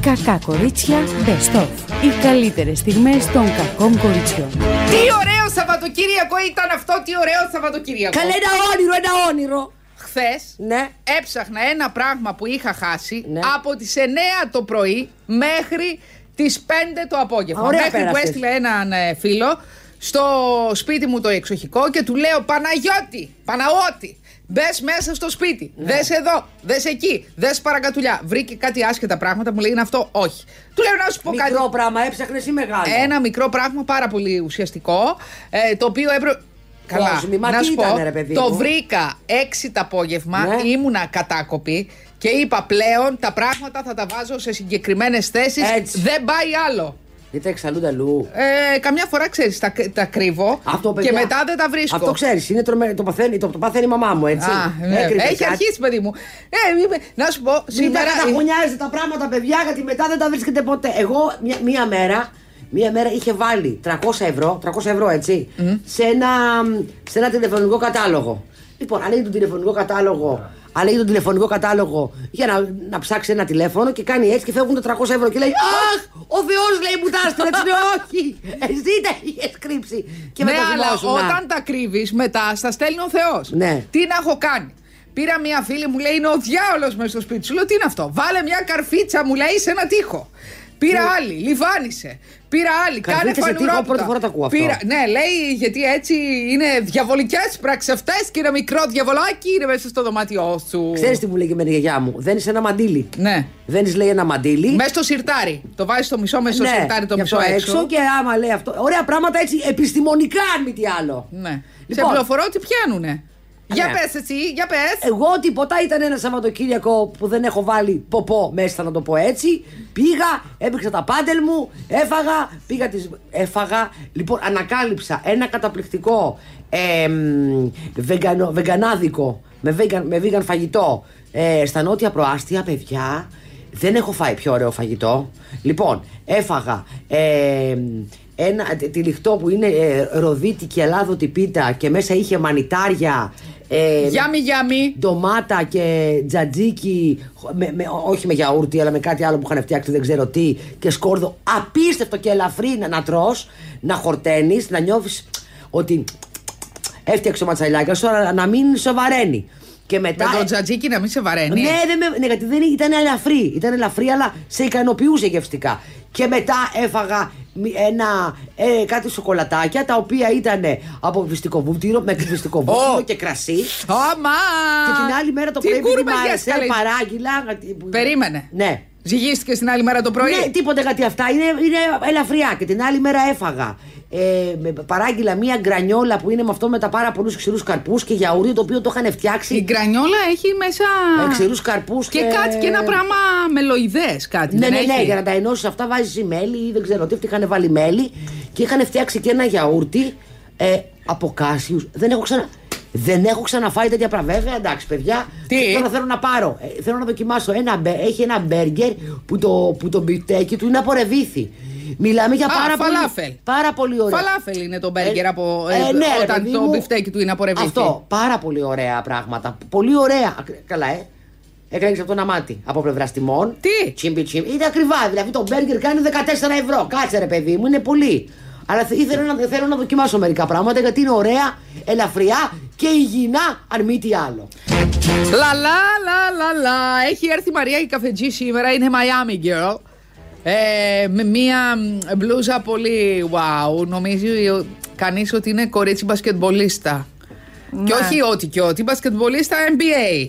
Κακά κορίτσια Best of. Οι καλύτερες στιγμές των κακών κοριτσιών. Τι ωραίο Σαββατοκύριακο ήταν αυτό, τι ωραίο Σαββατοκύριακο. Καλέ ένα όνειρο, ένα όνειρο. Χθες Ναι. έψαχνα ένα πράγμα που είχα χάσει Ναι. από τις 9 το πρωί μέχρι τις 5 το απόγευμα. Ωραία μέχρι που πέρασες. έστειλε έναν ε, φίλο στο σπίτι μου το εξοχικό και του λέω Παναγιώτη, Παναγώτη, Μπε μέσα στο σπίτι. Ναι. Δες εδώ, δες εκεί, δες παρακατουλιά. Βρήκε κάτι άσχετα πράγματα, μου λέει είναι αυτό. Όχι. Του λέω να σου πω κάτι. Μικρό πράγμα, έψαχνες ή μεγάλο; Ένα μικρό πράγμα πάρα πολύ ουσιαστικό, ε, το οποίο έπρεπε. Καλά, Κόσμη, μα να τι σου πω, ήτανε, ρε παιδί το μου; βρήκα 6 το απόγευμα, Ναι. ήμουνα κατάκοπη και είπα πλέον τα πράγματα θα τα βάζω σε συγκεκριμένες θέσεις, Έτσι. δεν πάει άλλο. Γιατί εξαλλού ταλού. Ε, καμιά φορά ξέρεις, τα, τα κρύβω Αυτό, και παιδιά, μετά δεν τα βρίσκω. Αυτό ξέρεις, είναι τρομε... το, παθαίνει, το, το παθαίνει η μαμά μου, έτσι. Α, ναι. Έκρυβε Έχει κάτι. αρχίσει, παιδί μου. Ε, είπε, να σου πω, Μην τα σήμερα. καταχωνιάζετε τα πράγματα, παιδιά, γιατί μετά δεν τα βρίσκετε ποτέ. Εγώ μια, μία μέρα, μία μέρα είχε βάλει 300 ευρώ, 300 ευρώ έτσι, σε, ένα, σε ένα τηλεφωνικό κατάλογο. Λοιπόν, ανοίγει τον τηλεφωνικό κατάλογο, ανοίγει τον τηλεφωνικό κατάλογο για να, να ψάξει ένα τηλέφωνο και κάνει έτσι και φεύγουν τα 300 ευρώ και λέει Αχ, ο Θεός λέει μου τα έστειλε. Έτσι λέει, Όχι, εσύ τα είχες κρύψει. Και ναι, μετά αλλά θυμόσουν, να. όταν τα κρύβεις, μετά στα στέλνει ο Θεός. Ναι. Τι να έχω κάνει; Πήρα μια φίλη μου, λέει είναι ο διάολος μέσα στο σπίτι σου. Λέω τι είναι αυτό; Βάλε μια καρφίτσα, μου λέει σε ένα τοίχο. Πήρα άλλη, λιβάνισε. Πήρα άλλη, κάνε Καρφίτσα σε τοίχο, φανουρόπιτα. πρώτη φορά το ακούω αυτό. Πήρα, ναι, λέει γιατί έτσι είναι διαβολικές πράξεις αυτές και ένα μικρό διαβολάκι είναι μέσα στο δωμάτιό σου. Ξέρεις τι μου λέει και εμένα η γιαγιά μου; Δεν είσαι ένα μαντίλι. Ναι. Δεν λέει ένα μαντίλι. Μέσα στο σιρτάρι. Το βάζεις στο μισό, μέσα στο σιρτάρι το γι' μισό αυτό έξω. και άμα λέει αυτό. Ωραία πράγματα έτσι επιστημονικά, αν μη τι άλλο. Ναι. Λοιπόν. Σε πληροφορώ ότι πιάνουνε. Για Ναι. πες εσύ, για πες. Εγώ τίποτα ήταν ένα Σαββατοκύριακο που δεν έχω βάλει ποπό μέσα, να το πω έτσι. Πήγα, έπαιξα τα πάντελ μου, έφαγα, πήγα τις... Έφαγα, λοιπόν, ανακάλυψα ένα καταπληκτικό ε, μ, βεγγανο- βεγγανάδικο με vegan, με vegan φαγητό ε, στα νότια προάστια, παιδιά. Δεν έχω φάει πιο ωραίο φαγητό. Λοιπόν, έφαγα ε, ένα τυλιχτό που είναι ε, ροδίτικη ελάδοτη πίτα και μέσα είχε μανιτάρια. Ε, Γιάμι, γιάμι. ντομάτα και τζατζίκι, με, με- όχι με γιαούρτι, αλλά με κάτι άλλο που είχαν φτιάξει, δεν ξέρω τι, και σκόρδο. Απίστευτο και ελαφρύ να, να τρως, να χορταίνεις, να νιώθεις ότι έφτιαξε το ματσαλιάκι σου, αλλά να μην σοβαραίνει. Και μετά. Με το τζατζίκι να μην σε βαραίνει. Ναι, δεν με, ναι, γιατί δεν ήταν ελαφρύ. Ήταν ελαφρύ, αλλά σε ικανοποιούσε γευστικά. Και μετά έφαγα μη- ένα, ε, κάτι σοκολατάκια τα οποία ήταν από πιστικό βούτυρο με πιστικό βούτυρο Ω. και κρασί. Όμα! Και την άλλη μέρα το Τι πρωί επειδή μ' κούρμαγες, άρεσε, καλέ. παράγγυλα. γιατί- που- Περίμενε. Ναι. Ζυγίστηκε την άλλη μέρα το πρωί; Ναι, τίποτα γιατί αυτά είναι, είναι ελαφριά. Και την άλλη μέρα έφαγα. Ε, με παράγγειλα μία γκρανιόλα που είναι με αυτό με τα πάρα πολλούς ξηρούς καρπούς και γιαουρί το οποίο το είχαν φτιάξει. Η γκρανιόλα έχει μέσα. Ε, ξηρούς καρπούς και, και- κάτι και ένα πράγμα μελοειδές κάτι. Ναι, δεν ναι, ναι, έχει; για να τα ενώσεις αυτά βάζεις μέλι ή δεν ξέρω τι. Αυτοί είχαν βάλει μέλι και είχαν φτιάξει και ένα γιαούρτι ε, από κάσιους. Δεν έχω ξανα. Δεν έχω ξαναφάει τέτοια πράγματα. Βέβαια, εντάξει, παιδιά. Τι; Τώρα θέλω να πάρω. ε, θέλω να δοκιμάσω. Ένα, μπε- έχει ένα μπέργκερ που το, που το μπιφτέκι του είναι από ρεβίθι. Μιλάμε για Α, πάρα φαλάφελ. πολύ. Πάρα πολύ ωραία. Φαλάφελ είναι το μπέργκερ Ε, από. ε, ε, ναι, ρε, όταν παιδί το μου. μπιφτέκι του είναι από ρεβίθι. Αυτό. Πάρα πολύ ωραία πράγματα. Πολύ ωραία. Ακ- Καλά, ε. Έκανε από το αμάτι. Από πλευράς τιμών. Τι; Τσίμπι, τσίμπι. Είναι ακριβά. Δηλαδή το μπέργκερ κάνει 14 ευρώ. Κάτσε ρε παιδί μου, είναι πολύ. Αλλά θε- ήθελα να, θέλω να δοκιμάσω μερικά πράγματα γιατί είναι ωραία, ελαφριά και υγιεινά, αν μη τι άλλο. Λα λα λα λα λα. Έχει έρθει η Μαρία η καφετζή σήμερα, είναι Miami Girl. Ε, με μία μ, μπλούζα πολύ wow. Νομίζει κανείς ότι είναι κορίτσι μπασκετμπολίστα. Και όχι ό,τι και ό,τι, μπασκετμπολίστα NBA.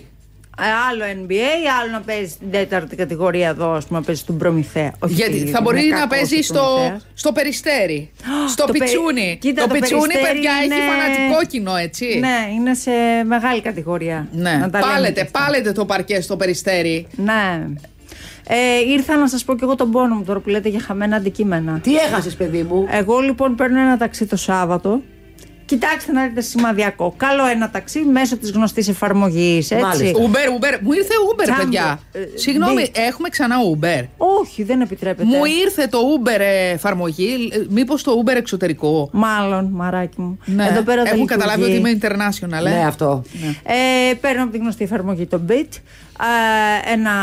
Ε, Άλλο NBA, άλλο να παίζεις στην τέταρτη κατηγορία εδώ, ας πούμε, να παίζεις στον Προμηθέα. Όχι, Γιατί θα είναι μπορεί να κακός παίζει ο στο, Προμηθέας. στο περιστέρι. στο το πε- πιτσούνι. Κοίτα, το, το πιτσούνι, Περιστέρι παιδιά, έχει είναι- φανατικό κοινό, έτσι. Ναι, είναι σε μεγάλη κατηγορία. Ναι. Να τα λέμε και Πάλετε, αυτά. πάλετε το παρκέ στο περιστέρι. Ναι. Ε, ήρθα να σας πω και εγώ τον πόνο μου τώρα που λέτε για χαμένα αντικείμενα. Τι έχασες, παιδί μου; Εγώ λοιπόν παίρνω ένα ταξί το Σάββατο Κοιτάξτε να δείτε σημαδιακό. Καλό ένα ταξί μέσω της γνωστής εφαρμογής. Έτσι. Μάλιστα. Uber, Uber. Μου ήρθε Uber, Τσάμπο. παιδιά. Ε, Συγγνώμη, ναι. έχουμε ξανά Uber. Όχι, δεν επιτρέπεται. Μου ήρθε το Uber ε, εφαρμογή. Μήπως το Uber εξωτερικό. Μάλλον, μαράκι μου. Ναι. Εδώ πέρα δεν Έχουν καταλάβει ότι λειτουργεί. είμαι international, ε. Ναι, αυτό. Ε, παίρνω από τη γνωστή εφαρμογή το Bit ε, ένα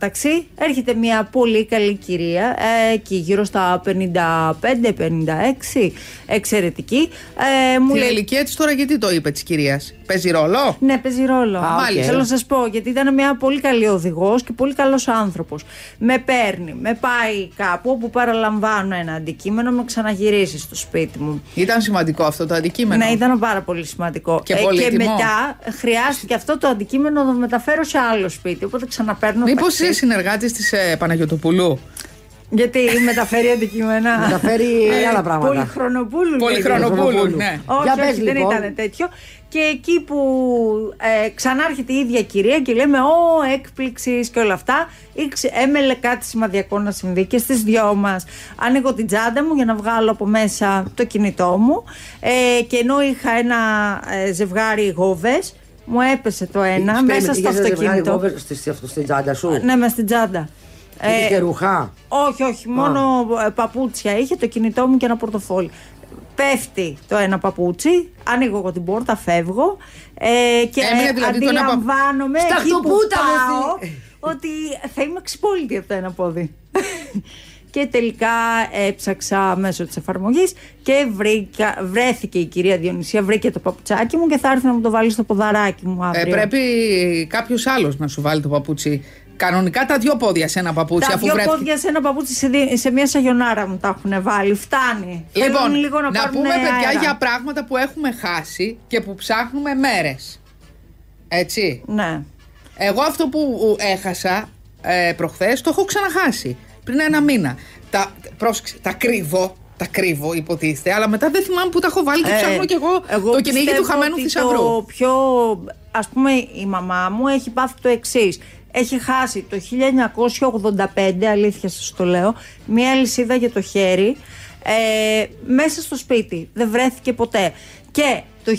ταξί. Έρχεται μια πολύ καλή κυρία, ε, εκεί γύρω στα 55-56, εξαιρετική. Ε, μου Την λέει, ηλικία της τώρα γιατί το είπε της κυρίας; Παίζει ρόλο; ναι, παίζει ρόλο. Α, οκ. Μάλιστα. Θέλω να σας πω, γιατί ήταν μια πολύ καλή οδηγός και πολύ καλός άνθρωπος. Με παίρνει, με πάει κάπου όπου παραλαμβάνω ένα αντικείμενο, με ξαναγυρίσει στο σπίτι μου. Ήταν σημαντικό αυτό το αντικείμενο; Ναι, ήταν πάρα πολύ σημαντικό. Και πολύτιμο. μετά χρειάστηκε αυτό το αντικείμενο να το μεταφέρω σε άλλο σπίτι. Οπότε ξαναπαίρνω. Μήπως ταξί. είσαι συνεργάτης της ε, Παναγιωτοπούλου. Γιατί μεταφέρει αντικείμενα. Μεταφέρει άλλα πράγματα. Πολυχρονοπούλου. Πολυχρονοπούλου, λέγεται. ναι. Όχι, Για όχι, πες, δεν λοιπόν. ήταν τέτοιο. Και εκεί που ε, ξανάρχεται η ίδια κυρία και λέμε Ω, έκπληξης και όλα αυτά, ήξε, έμελε κάτι σημαδιακό να συμβεί και στις δυο μας. Ανοίγω την τσάντα μου για να βγάλω από μέσα το κινητό μου. Ε, και ενώ είχα ένα ε, ζευγάρι γόβες, μου έπεσε το ένα μέσα στο αυτοκίνητο. Στη, αυτό στην τσάντα σου; Ναι, μες στην τσάντα. Είχε και ρουχά. Όχι, όχι, μόνο ε, παπούτσια είχε, το κινητό μου και ένα πορτοφόλι. Πέφτει το ένα παπούτσι, ανοίγω εγώ την πόρτα, φεύγω ε, και Έμεινε δηλαδή το ένα πα- αντιλαμβάνομαι Στα εκεί που χτωπούτα, ρε πάω φίλε. ότι θα είμαι ξυπόλυτη από το ένα πόδι. και τελικά έψαξα μέσω της εφαρμογής και βρήκα, βρέθηκε η κυρία Διονυσία, βρήκε το παπουτσάκι μου και θα έρθει να μου το βάλει στο ποδαράκι μου Ε, αύριο. πρέπει κάποιος άλλος να σου βάλει το παπούτσι. Κανονικά τα δυο πόδια σε ένα παπούτσι, Τα αφού δύο βρέθηκε. πόδια σε ένα παπούτσι σε, δι- σε μια σαγιονάρα μου τα έχουν βάλει. Φτάνει. Λοιπόν, Θέλουν λίγο να, να, πάρουν πούμε παιδιά αέρα. για πράγματα που έχουμε χάσει και που ψάχνουμε μέρες. Έτσι. Ναι. Εγώ αυτό που έχασα ε, προχθές το έχω ξαναχάσει. Πριν ένα μήνα. Τα, πρόσεξε, τα κρύβω. Τα κρύβω, υποτίθεται, αλλά μετά δεν θυμάμαι που τα έχω βάλει και Ε, ψάχνω κι εγώ, το κυνήγι του πιστεύω χαμένου ότι θησαυρού. Το πιο, ας πούμε, η μαμά μου έχει πάθει το εξής. Έχει χάσει το 1985, αλήθεια σας το λέω, μία αλυσίδα για το χέρι ε, μέσα στο σπίτι. Δεν βρέθηκε ποτέ. Και το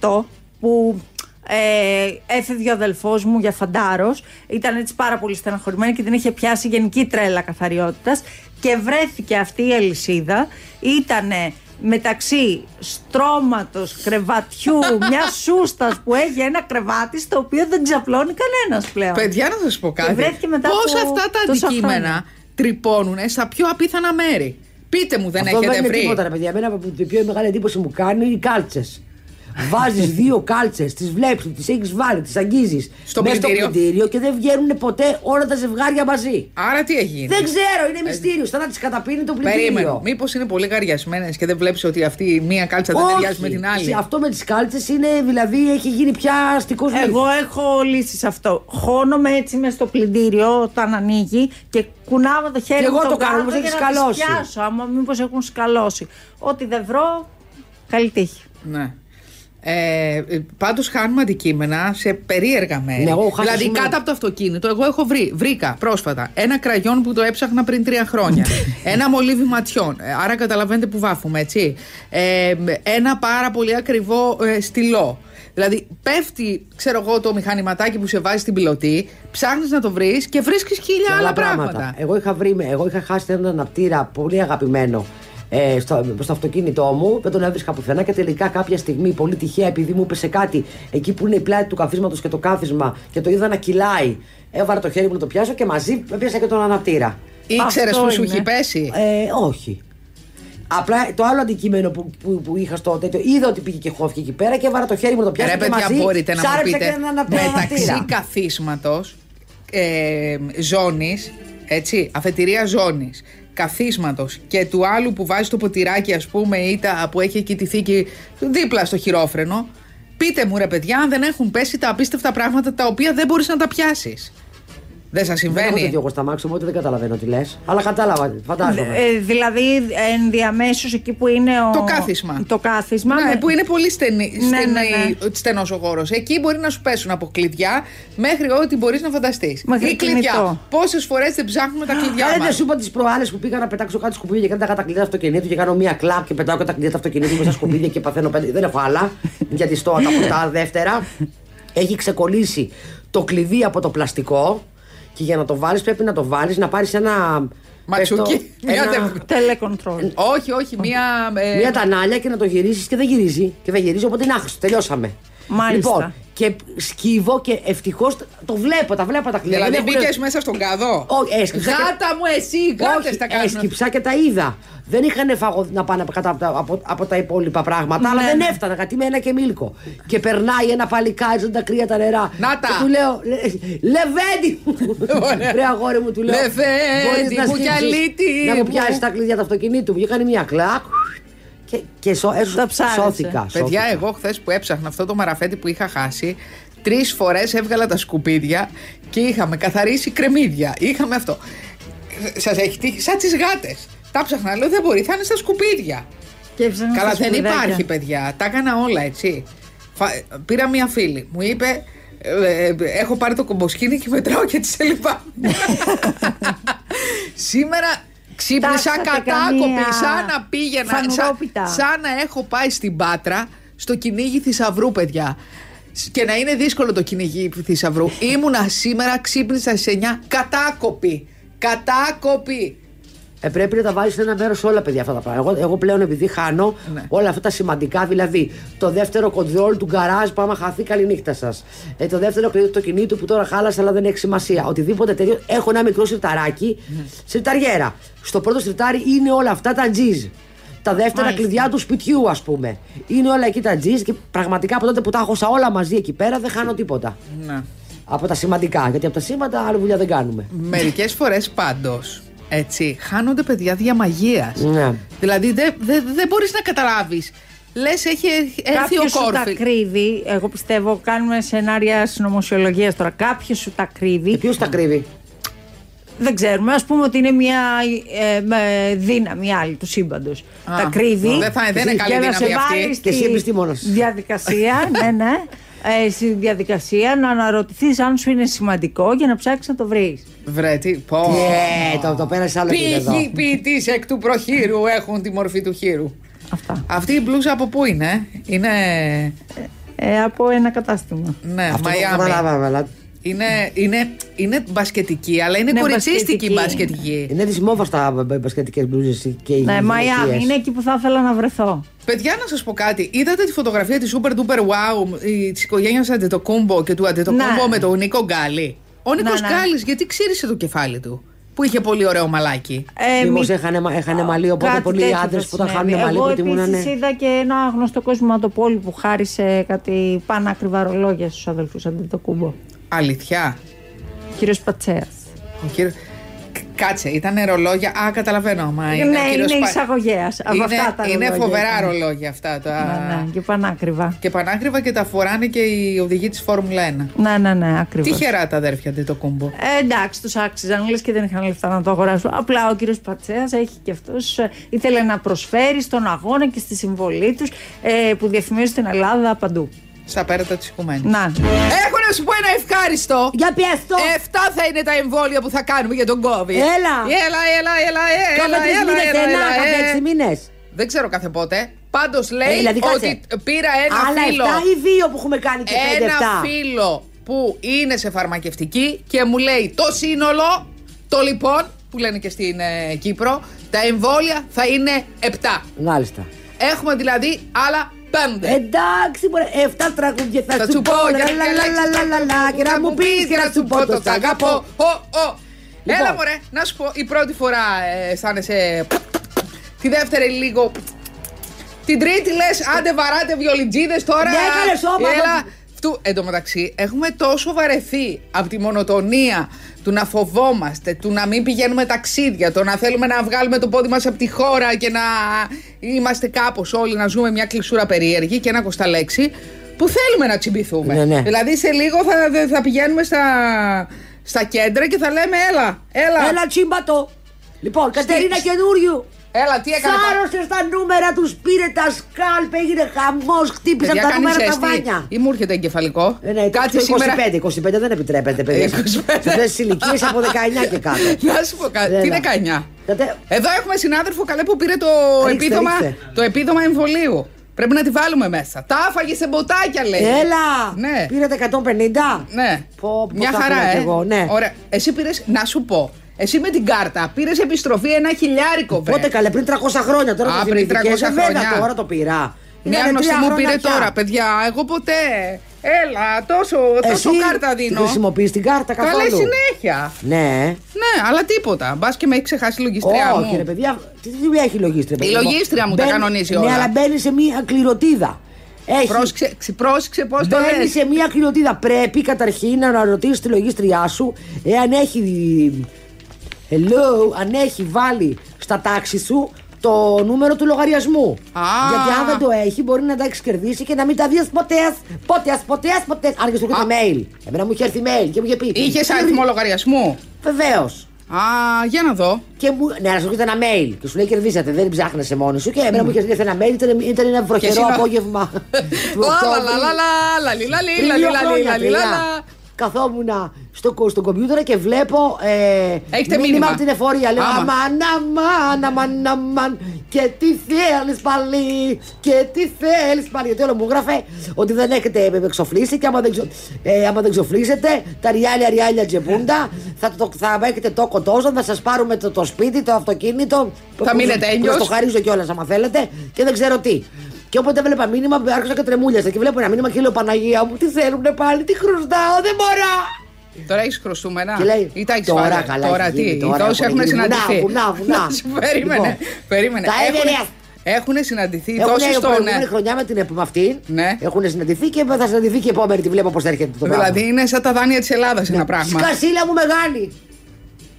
1998 που ε, έφευγε ο αδελφός μου για φαντάρος ήταν έτσι πάρα πολύ στεναχωρημένη και την είχε πιάσει γενική τρέλα καθαριότητας και βρέθηκε αυτή η αλυσίδα ήτανε μεταξύ στρώματος, κρεβατιού, μια σούστας που έχει ένα κρεβάτι στο οποίο δεν ξαπλώνει κανένας πλέον. Παιδιά, να σας πω κάτι. βρέθηκε μετά Πώς από αυτά τα τόσα αντικείμενα χρόνια. τρυπώνουν στα πιο απίθανα μέρη; Πείτε μου, δεν Αυτό δεν έχετε είναι βρει; τίποτα, ρε παιδιά. Εμένα που η πιο μεγάλη εντύπωση μου κάνει είναι οι κάλτσες. Βάζεις δύο κάλτσες, τις βλέπει, τις έχεις βάλει, τις αγγίζεις Στο μέσα στο πλυντήριο. πλυντήριο και δεν βγαίνουν ποτέ όλα τα ζευγάρια μαζί. Άρα τι έχει γίνει; Δεν ξέρω, είναι μυστήριο. Σαν να τις καταπίνει το πλυντήριο. Περίμενε. Μήπως είναι πολύ γαριασμένες και δεν βλέπεις ότι αυτή η μία κάλτσα δεν Όχι. ταιριάζει με την άλλη; Αυτό με τις κάλτσες είναι δηλαδή έχει γίνει πια αστικός Εγώ έχω λύσει σε αυτό. Χώνομαι έτσι μες στο πλυντήριο όταν ανοίγει και κουνάω το χέρι Και μου εγώ το το κάνω, κάτω μήπως για έχεις να τις σκαλώσει. πιάσω, άμα μήπως έχουν σκαλώσει. Ό,τι δεν βρω, καλή τύχη. Ναι. Ε, Πάντως χάνουμε αντικείμενα σε περίεργα μέρη. Ναι, εγώ έχω χάσει δηλαδή σήμερα. κάτω από το αυτοκίνητο, εγώ έχω βρει, βρήκα πρόσφατα ένα κραγιόν που το έψαχνα πριν τρία χρόνια. ένα μολύβι ματιών. Ε, Άρα καταλαβαίνετε που βάφουμε, έτσι. Ε, ένα πάρα πολύ ακριβό ε, στυλό. Δηλαδή, πέφτει, ξέρω εγώ, το μηχανηματάκι που σε βάζει στην πιλωτή, ψάχνεις να το βρεις και βρίσκεις χίλια άλλα πράγματα. Εγώ είχα, βρει, εγώ είχα χάσει έναν αναπτήρα πολύ αγαπημένο ε, στο, στο αυτοκίνητό μου. Δεν τον έβρισκα πουθενά και τελικά κάποια στιγμή, πολύ τυχαία, επειδή μου έπεσε κάτι εκεί που είναι η πλάτη του καθίσματος και το κάθισμα και το είδα να κυλάει, έβαλα το χέρι μου να το πιάσω και μαζί έπιασα και τον αναπτήρα. Ήξερες Αυτό που σου είναι. έχει πέσει; Ε, όχι. Απλά το άλλο αντικείμενο που, που, που είχα στο τέτοιο, είδα ότι πήγε και χώθηκε εκεί πέρα και έβαλα το χέρι μου να το πιάσω Ρε και παιδιά, μαζί μπορείτε να μου ψάρεψα πείτε και έναν αναπτήρα. μεταξύ καθίσματος, ε, ζώνης, έτσι, αφετηρία ζώνης, καθίσματος και του άλλου που βάζει το ποτηράκι, ας πούμε, ή τα, που έχει εκεί τη θήκη δίπλα στο χειρόφρενο. Πείτε μου, ρε παιδιά, αν δεν έχουν πέσει τα απίστευτα πράγματα τα οποία δεν μπορείς να τα πιάσεις. Δεν σας Δεν έχω συμβαίνει. τέτοιο εγώ στα μάξι μου, ούτε δεν καταλαβαίνω τι λες. Αλλά κατάλαβα, φαντάζομαι. Ε, δηλαδή ενδιαμέσως εκεί που είναι ο... Το κάθισμα. Το κάθισμα. Ναι, με- που είναι πολύ στενή, Ναι, στενή, ναι, ναι. στενός ο χώρος. Εκεί μπορεί να σου πέσουν από κλειδιά μέχρι ό,τι μπορείς να φανταστείς. Μέχρι Ή κλειδιά. κινητό. Πόσες φορές δεν ψάχνουμε τα κλειδιά Άρα μας. δεν σου είπα τις προάλλες που πήγα να πετάξω κάτι σκουπίδια και δεν τα κλειδιά του αυτοκινήτου και κάνω μία κλαπ και πετάω και τα κλειδιά του αυτοκινήτου μέσα στα σκουπίδια και παθαίνω πέντε. Δεν έχω άλλα. Γιατί στο τα ποτά δεύτερα έχει ξεκολλήσει το κλειδί από το πλαστικό και για να το βάλεις πρέπει να το βάλεις να πάρεις ένα. Ματσούκι. πες το, Μια ένα- τε- Telecontrol. Όχι, όχι, μία. ε, Μία τανάλια και να το γυρίσεις και δεν γυρίζει. Και δεν γυρίζει, οπότε είναι άχρηστο. Τελειώσαμε. Μάλιστα. Λοιπόν, και σκύβω και ευτυχώς το βλέπω, τα βλέπω τα κλειδιά. Δηλαδή Δεν έχουν- μπήκες μέσα στον καδό. Όχι, έσκυψα και- Γάτα μου, εσύ, γάτες Όχι, τα κάνουν. έσκυψα και τα είδα. Δεν είχαν φαγω να πάνε από, κάτω από, τα- από, από τα υπόλοιπα πράγματα, αλλά Ναι, δεν ναι. έφτανα γιατί είμαι ένα και μίλκο. Και περνάει ένα παλικάρι σαν τα κρύα τα νερά. Να τα. Και του λέω, «Λε- Λεβέντι! Ωραία. Ρε αγόρι μου, του λέω. Λεβέντι, «Μπορείς να μου σκύψεις, γυαλίτη Να μου μου». πιάσεις τα κλειδιά του αυτοκινήτου. Μου έκανε μια κλακ. Και, και σω, έσω- Τα ψάρισε. σώθηκα. Παιδιά, σώθηκα. εγώ χθες που έψαχνα αυτό το μαραφέτη που είχα χάσει, τρεις φορές έβγαλα τα σκουπίδια και είχαμε καθαρίσει κρεμμύδια. Είχαμε αυτό. Σας έχει τύχει, σαν τις γάτες. Τα ψάχνα, λέω δεν μπορεί, θα είναι στα σκουπίδια. Και έψαχνα Καλά, στα δεν σκουπιδάκια. υπάρχει, παιδιά. Τα έκανα όλα έτσι. Φα- Πήρα μία φίλη, μου είπε. ε, ε, έχω πάρει το κομποσκίνη και μετράω και τη σελίπα. Σήμερα ξύπνησα Τάξατε κατάκοπη, καμία σαν να πήγαινα. Σαν, φανουρόπιτα. σαν να έχω πάει στην Πάτρα στο κυνήγι θησαυρού, παιδιά. Και να είναι δύσκολο το κυνηγή θησαυρού. Ήμουνα σήμερα, ξύπνησα στι 9, κατάκοπη. Κατάκοπη. Ε, πρέπει να τα βάλει σε ένα μέρος όλα, παιδιά, αυτά τα πράγματα. Εγώ, εγώ πλέον επειδή χάνω Ναι. όλα αυτά τα σημαντικά, δηλαδή το δεύτερο κοντρόλ του γκαράζ που άμα χαθεί, καληνύχτα σας. Ε, το δεύτερο κλειδί του αυτοκινήτου που τώρα χάλασε, αλλά δεν έχει σημασία. Οτιδήποτε τέτοιο. Έχω ένα μικρό σιρταράκι, Ναι. σιρταριέρα. Στο πρώτο σιρτάρι είναι όλα αυτά τα τζιζ. Τα δεύτερα Μάλιστα. κλειδιά του σπιτιού, ας πούμε. Είναι όλα εκεί τα τζιζ και πραγματικά από τότε που τα έχω σαν όλα μαζί εκεί πέρα δεν χάνω τίποτα. Ναι. Από τα σημαντικά. Γιατί από τα σήματα άλλη δουλειά δεν κάνουμε. Μερικές φορές πάντως. Έτσι, χάνονται παιδιά διαμαγεία. Ναι. Δηλαδή δεν δε, δεν μπορείς να καταλάβεις. Λες, έχει έρθει Κάποιος ο σου τα κόρφη. κρύβει. Εγώ πιστεύω, κάνουμε σενάρια συνωμοσιολογίας τώρα. Κάποιος σου τα κρύβει. Και ποιος τα κρύβει; Δεν ξέρουμε. Α πούμε ότι είναι μια ε, με δύναμη άλλη του σύμπαντος. Α, Τα κρύβει. δεν θα- δεν είναι καλή και να δύναμη σε αυτή. βάλει Και εσύ στη επιστήμονας. Διαδικασία, ναι, ναι. Ε, στη διαδικασία να αναρωτηθείς αν σου είναι σημαντικό για να ψάξεις να το βρεις. Βρε, τι. Πω. Ε, το, το πέρασε άλλο επίπεδο. Πήγοι ποιητή εκ του προχείρου έχουν τη μορφή του χείρου; Αυτά. Αυτή η μπλούζα από πού είναι, Είναι. Ε, από ένα κατάστημα. Ναι, Αυτό το Μαϊάμι. Καταλάβαμε, αλλά Είναι, είναι, είναι μπασκετική, αλλά είναι Ναι, κοριτσίστικη μπασκετική. μπασκετική. είναι της μόβα τα μπασκετικές μπλούζες και οι Ναι, Μαϊάμι γυναικείες. είναι εκεί που θα ήθελα να βρεθώ. Παιδιά, να σας πω κάτι. Είδατε τη φωτογραφία της Super Duper Wow της οικογένειας Αντετοκούμπο και του Αντετοκούμπο Ναι. με τον Νίκο Γκάλι; Ο Νίκος Ναι, ναι. Γκάλι, γιατί ξύρισε το κεφάλι του. Που είχε πολύ ωραίο μαλάκι; Ε, Μήπως μη- έχανε, μα- έχανε μαλλί, οπότε Κάτι πολλοί τέτοιο άντρες θα που τα συνέβη. χάνουν μαλλί Εγώ προτιμούν επίσης ναι. είδα και ένα γνωστό κοσηματοπόλη που χάρισε κάτι πανάκριβα ρολόγια στους αδελφούς Αντιτοκούμπο. Αλήθεια; Κύριος Πατσέας. Ο κύριο... Κάτσε, ήταν ρολόγια. Α, καταλαβαίνω. Μα είναι, ναι, ο κύριος είναι Πα- εισαγωγέας. Από Είναι, αυτά τα είναι ρολόγια φοβερά ήταν. ρολόγια αυτά. Τα... Ναι, ναι, και πανάκριβα. Και πανάκριβα και τα φοράνε και οι οδηγοί της Φόρμουλα 1. Ναι, ναι, ναι, ακριβώς. Τυχερά τα αδέρφια Αντετοκούμπο. Ε, εντάξει, τους άξιζαν λες και δεν είχαν λεφτά να το αγοράσουν. Απλά ο κύριος Πατσέας έχει και αυτός. ήθελε να προσφέρει στον αγώνα και στη συμβολή τους ε, που διαφημίζουν στην Ελλάδα παντού. Στα πέρατα της Οικουμένης. Να. Έχω να σου πω ένα ευχάριστο. Για πιες το! Εφτά θα είναι τα εμβόλια που θα κάνουμε για τον COVID. Έλα. Έλα, έλα, έλα, έλα, Κάθε τρεις έλα, μήνες έλα, ένα, έλα, κάθε ε. έξι μήνες. Δεν ξέρω κάθε πότε. Πάντως λέει Ε, δηλαδή, κάτσε. ότι πήρα ένα Άλλα φίλο. 7 ή 2 που έχουμε κάνει και 5-7. Ένα φίλο που είναι σε φαρμακευτική και μου λέει το σύνολο, το λοιπόν, που λένε και στην ε, Κύπρο, τα εμβόλια θα είναι 7. Μάλιστα. Έχουμε δηλαδή άλλα 5. Εντάξει, μπορεί. 7 τραγούδια θα, Θα σου πω. Λα, λα, λα, λα, λα, λα, λα, Και να μου πεις και να σου πω το σ' αγαπώ. Ω, ω. Λοιπόν. Έλα μωρέ, να σου πω, η πρώτη φορά ε, αισθάνεσαι... Τη δεύτερη λίγο... Την τρίτη λες, άντε βαράτε βιολιτζίδες τώρα. Ναι, καλέ, σώμα, Έλα. το- Αυτού, εν τω μεταξύ, έχουμε τόσο βαρεθεί από τη μονοτονία του να φοβόμαστε, του να μην πηγαίνουμε ταξίδια, το να θέλουμε να βγάλουμε το πόδι μας από τη χώρα και να είμαστε κάπως όλοι να ζούμε μια κλεισούρα περίεργη και ένα κοσταλέξη που θέλουμε να τσιμπηθούμε. Ναι, ναι. Δηλαδή σε λίγο θα, θα πηγαίνουμε στα, στα κέντρα και θα λέμε έλα, έλα. Έλα τσίμπατο. Λοιπόν, Κατερίνα καινούριου. Έλα, τι έκανε. Σάρωσες στα νούμερα τους, πήρε τα σκάλπ, έγινε χαμός, χτύπησαν Παιδιά, τα κάνεις νούμερα τα ζέστη βάνια. ή μου έρχεται εγκεφαλικό. Ε, ναι, Κάτι το σήμερα. 25, 25 δεν επιτρέπεται, παιδιά. 25. Σε αυτές τις ηλικίες από 19 και κάτω. Να σου πω κάτι. Έλα. Τι 19. Κατε- Εδώ έχουμε συνάδελφο καλέ που πήρε το, Ρίξτε, επίδομα, ρίξτε. το επίδομα εμβολίου. Πρέπει να τη βάλουμε μέσα. Τα άφαγε σε μποτάκια, λέει. Έλα! Ναι. Πήρατε 150. Ναι. Πω, πω, Μια θα χαρά, ήθελα ε. κι εγώ, ναι. Ωραία. Εσύ πήρε, να σου πω. Εσύ με την κάρτα πήρες επιστροφή ένα χιλιάρικο, βρε. Πότε καλέ, πριν 300 χρόνια τώρα Α, το πριν θυμηθήκες. 300 Ε, βέβαια, χρόνια. τώρα το πήρα. Μια Είναι γνωστή τρία μου χρόνια πήρε πια. τώρα, παιδιά. Εγώ ποτέ. Έλα, τόσο, τόσο Εσύ κάρτα δίνω. χρησιμοποιείς την κάρτα καθόλου; Καλέ συνέχεια. Ναι. Ναι, αλλά τίποτα. Μπας και με έχει ξεχάσει η λογιστριά Όχι, μου. ρε παιδιά, τι τι έχει η λογίστρια. Η παιδιά; λογίστρια μου τα Μπαίνει- κανονίζει Ναι, όλα. αλλά μπαίνει σε μια κληροτίδα. Έχει Πρόσεξε, ξε- πρόσεξε πώς το Μπαίνει λε. σε μια κληροτίδα. Πρέπει καταρχήν να ρωτήσει τη λογίστριά σου εάν έχει. Hello, αν έχει βάλει στα τάξη σου το νούμερο του λογαριασμού. Α. Γιατί αν δεν το έχει, μπορεί να τα έχεις κερδίσει και να μην τα δει ποτές. Ποτές, ποτές, ποτές. Αν και σου έρχεται mail. Εμένα μου είχε έρθει mail και μου είχε πει. Είχες αριθμό λογαριασμού; Βεβαίως. Α, για να δω. Και μου, ναι, να σου έρχεται ένα mail και σου λέει κερδίσατε, δεν ψάχνεσαι μόνοι σου. Και εμένα μου είχε έρθει ένα mail, ήταν, ήταν ένα βροχερό εσύ να- απόγευμα. του Λα, Οκτώβρη. λα, λα, λα, λα, λι, λα, λι, Πριν λα, δύο λι, λα, λι, χρόνια, λα, λι, λα, παιδιά, λα. Καθόμουν στο, κο- στο κομπιούτερ και βλέπω ε, Έχετε μήνυμα. από την εφορία. Λέω Άμα. αμάν, αμάν, αμάν, αμάν. Και τι θέλει πάλι, και τι θέλει πάλι. Γιατί όλο μου γράφε ότι δεν έχετε εξοφλήσει και άμα δεν, ξο, ε, άμα δεν ξοφλήσετε, τα ριάλια ριάλια τζεπούντα, θα, το, θα έχετε το κοτόζον, θα σα πάρουμε το, το σπίτι, το αυτοκίνητο. Θα που- μείνετε που- έγκυος. που Το χαρίζω κιόλα, άμα θέλετε, και δεν ξέρω τι. Και όποτε έβλεπα μήνυμα, άρχισα και τρεμούλιασα. Και βλέπω ένα μήνυμα και λέω Παναγία μου, τι θέλουνε πάλι, τι χρωστάω, δεν μπορώ. Τώρα έχεις χρωστούμενα. Και λέει, Ή τα έχεις τώρα πάρει; καλά Τώρα έχει τι, γίνει, οι τώρα τόσοι έχουν έχουν γίνει. Βουνά, συναντηθεί. βουνά, βουνά. Να σου περίμενε. Λοιπόν, περίμενε. τα Έχουν- έβγαινε. Έχουν συναντηθεί Έχουν τόσοι η στον. προηγούμενη χρονιά με την επ- με αυτήν. Ναι. Έχουν συναντηθεί και θα συναντηθεί και η επόμενη. Τη βλέπω πώς έρχεται το πράγμα. Δηλαδή είναι σαν τα δάνεια της Ελλάδας ένα πράγμα. Σκασίλα μου μεγάλη.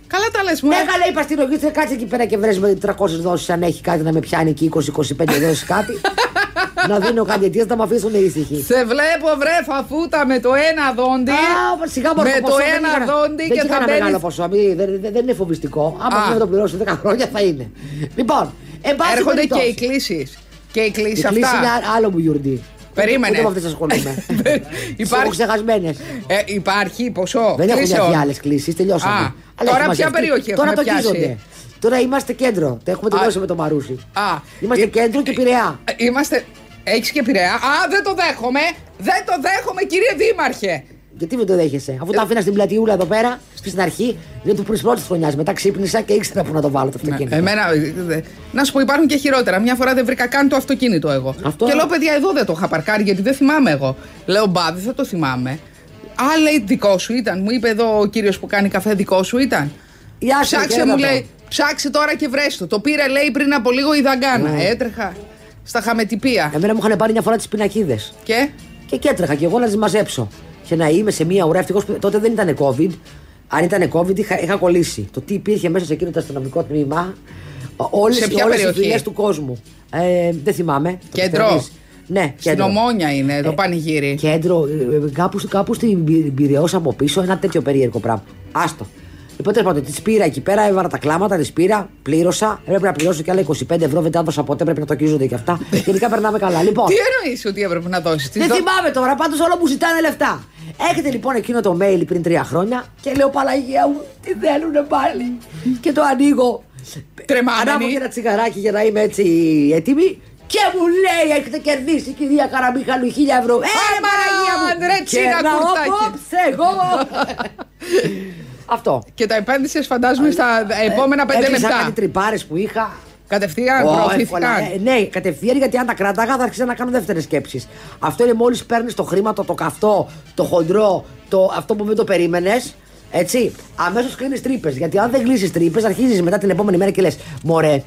Καλά τα λες μου. Ναι, καλά, είπα στην λογίστρια, κάτσε εκεί πέρα και βρες με 300 δόσεις αν έχει κάτι να με πιάνει εκεί 20-25 δόσεις κάτι. να δίνω κάτι αιτία να με αφήσουν ήσυχοι. Σε βλέπω βρε φαφούτα με το ένα δόντι. Α, σιγά μόνο με ποσό, το δεν ένα είχα- δόντι δεν και είχα θα ένα μπαίνει. μεγάλο ποσό. μη- δεν, δεν- δεν είναι φοβιστικό. Άμα Α. δεν το πληρώσω 10 χρόνια θα είναι. Λοιπόν, εν πάση Έρχονται και περιπτώσει, οι κλήσεις. Και οι Η κλήσεις κλίση είναι αυτά. άλλο μου γιορτή. Περίμενε. Ούτε με αυτές ασχολούμαι. Υπάρχει- Έχω ξεχασμένες. Ε, υπάρχει ποσό. Δεν έχουμε κλήσεων. πια άλλες κλήσεις, τελειώσαμε. Α, Αλλά τώρα έχουμε ποια μαζευτεί. περιοχή Τώρα έχουμε το πιάσει; αγγίζονται. Τώρα είμαστε κέντρο. Το έχουμε Α. τελειώσει με το Μαρούσι. Α, Είμαστε ε, κέντρο και πειραιά. Ε, Είμαστε. Έχεις και πειραιά. Α, δεν το δέχομαι. Δεν το δέχομαι, κύριε Δήμαρχε. Γιατί δεν το δέχεσαι, αφού Ε, το άφηνα στην πλατιούλα εδώ πέρα, στην αρχή, είναι του πρώτης χρονιάς. Μετά ξύπνησα και ήξερα πού να το βάλω το αυτοκίνητο. Εμένα, ε, ε, να σου πω, υπάρχουν και χειρότερα. Μια φορά δεν βρήκα καν το αυτοκίνητο εγώ. Αυτό- Και λέω, παιδιά, εδώ δεν το είχα παρκάρει γιατί δεν θυμάμαι εγώ. Λέω, μπα, δεν θα το θυμάμαι. Α, λέει, δικό σου ήταν. Μου είπε εδώ ο κύριος που κάνει καφέ, δικό σου ήταν. Γεια σου, Ψάξε, και μου εδώ το. λέει, ψάξε τώρα και βρες το. Το πήρε, λέει, πριν από λίγο η δαγκάνα. Ναι. Έτρεχα στα χαμετυπία. Εμένα μου είχαν πάρει μια φορά τις πινακίδες. Και; Και και έτρεχα και εγώ να τις μαζέψω. Και να είμαι σε μια ουρά. Ευτυχώς τότε δεν ήταν COVID. Αν ήταν COVID, είχα, είχα κολλήσει. Το τι υπήρχε μέσα σε εκείνο το αστυνομικό τμήμα. Όλες Σε ποια οι περιοχή; φυλές του κόσμου. Ε, δεν θυμάμαι. Το Κέντρο; πιστεύεις. Ναι, Στην κέντρο. Ομόνια είναι το Ε, πανηγύρι. Κέντρο, ε, κάπου, κάπου στην Πυ- Πυραιός από πίσω, ένα τέτοιο περίεργο πράγμα. Άστο. Λοιπόν, τέλο πάντων, τη πήρα εκεί πέρα, έβαλα τα κλάματα, τη πήρα, πλήρωσα. Έπρεπε να πληρώσω και άλλα 25 ευρώ, δεν τα έδωσα ποτέ, πρέπει να το αγγίζονται και αυτά. Γενικά περνάμε καλά. Λοιπόν, Τι εννοείς ότι έπρεπε να δώσεις. δεν θυμάμαι τώρα, πάντως όλο μου ζητάνε λεφτά. Έρχεται λοιπόν εκείνο το mail πριν τρία χρόνια και λέω Παλαγία μου, τι θέλουνε πάλι; και το ανοίγω. Τρεμάμενη. Ανάβω και ένα τσιγαράκι για να είμαι έτσι έτοιμη. Και μου λέει, έχετε κερδίσει η κυρία Καραμίχαλου χίλια ευρώ. Ε, Αμάν, Παναγία μου! ρε, τσίνα Κερνάω κουρτάκι. απόψε εγώ. Αυτό. Και τα επένδυσες, φαντάζομαι, στα επόμενα πέντε Έκλεισα λεπτά. κάτι τρυπάρες που είχα. Κατευθείαν Ω, εύκολα. προωθήθηκαν. Ε, ναι, κατευθείαν γιατί αν τα κράταγα θα άρχιζα να κάνω δεύτερες σκέψεις. Αυτό είναι μόλις παίρνεις το χρήμα, το, το καυτό, το χοντρό, το, αυτό που δεν το περίμενες. Έτσι, αμέσως κλείνεις τρύπες. Γιατί αν δεν κλείσεις τρύπες, αρχίζεις μετά την επόμενη μέρα και λες: Μωρέ,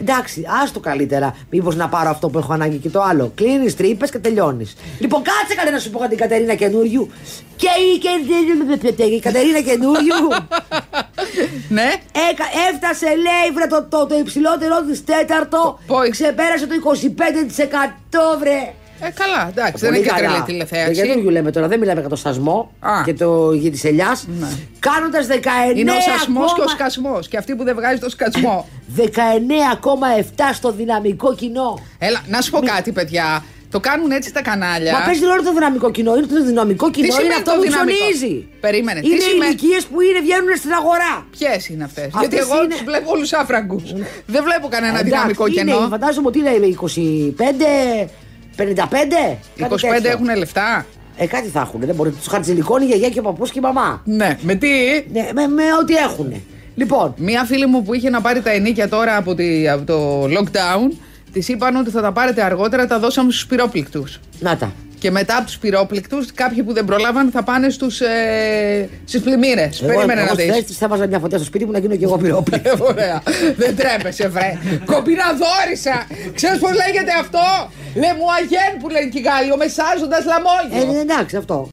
εντάξει, άστο καλύτερα. Μήπως να πάρω αυτό που έχω ανάγκη και το άλλο. Κλείνεις τρύπες και τελειώνεις. Λοιπόν, κάτσε καλέ να σου πω για την Κατερίνα Καινούργιου. Και η, και η Κατερίνα καινούριου. Ναι. Έκα, έφτασε, λέει, βρε, το, το, το υψηλότερό της τέταρτο. Πόη. Ξεπέρασε το 25% βρε. Ε, καλά, εντάξει, δεν Πολύ είναι και καλά. τρελή Για τηλεθέαση. τον λέμε τώρα, δεν μιλάμε για το σασμό Α. και το γη της ελιάς. Ναι. Κάνοντας 19 Είναι ο σασμός και ο ακόμα- σκασμός. Και αυτή που δεν βγάζει το σκασμό. 19,7 στο δυναμικό κοινό. Έλα, να σου πω κάτι, παιδιά. Το κάνουν έτσι τα κανάλια. Μα παίζει ρόλο το δυναμικό κοινό. Είναι το δυναμικό κοινό, είναι σημαίνει αυτό το που δυναμικό; ψωνίζει. Περίμενε, τι Είναι οι σημαίνει- ηλικίες που είναι, βγαίνουν στην αγορά. Ποιες είναι αυτές; Αυτές Γιατί εγώ είναι- τους βλέπω όλους άφραγκους. Δεν βλέπω κανένα Εντάξει, δυναμικό είναι, κενό. Φαντάζομαι ότι είναι 25, 55. Οι κάτι 25 τέτοιο. έχουν λεφτά; Ε, κάτι θα έχουν. Δεν μπορεί. Τους χαρτζηλικώνει η γιαγιά και ο παππούς και η μαμά. Ναι, με τι; Ναι, με, με ό,τι έχουν. Λοιπόν, Μία φίλη μου που είχε να πάρει τα ενίκια τώρα από, τη, από το lockdown, της είπαν ότι θα τα πάρετε αργότερα, τα δώσαμε στους πυρόπληκτους. να τα. Και μετά από τους πυρόπληκτους, κάποιοι που δεν προλάβαν θα πάνε στους, ε, στις πλημμύρες. Περίμενε εγώ να στη θέση δει. της θα βάζα μια φωτιά στο σπίτι μου να γίνω και εγώ πυρόπληκτη. Ωραία. Δεν τρέπεσαι, βρε. Κομπιναδόρισα. Ξέρεις πώς λέγεται αυτό; Λεμουαγέν που λένε και οι Γάλλοι, ο μεσάζοντας λαμόγιος. ε, εντάξει, αυτό.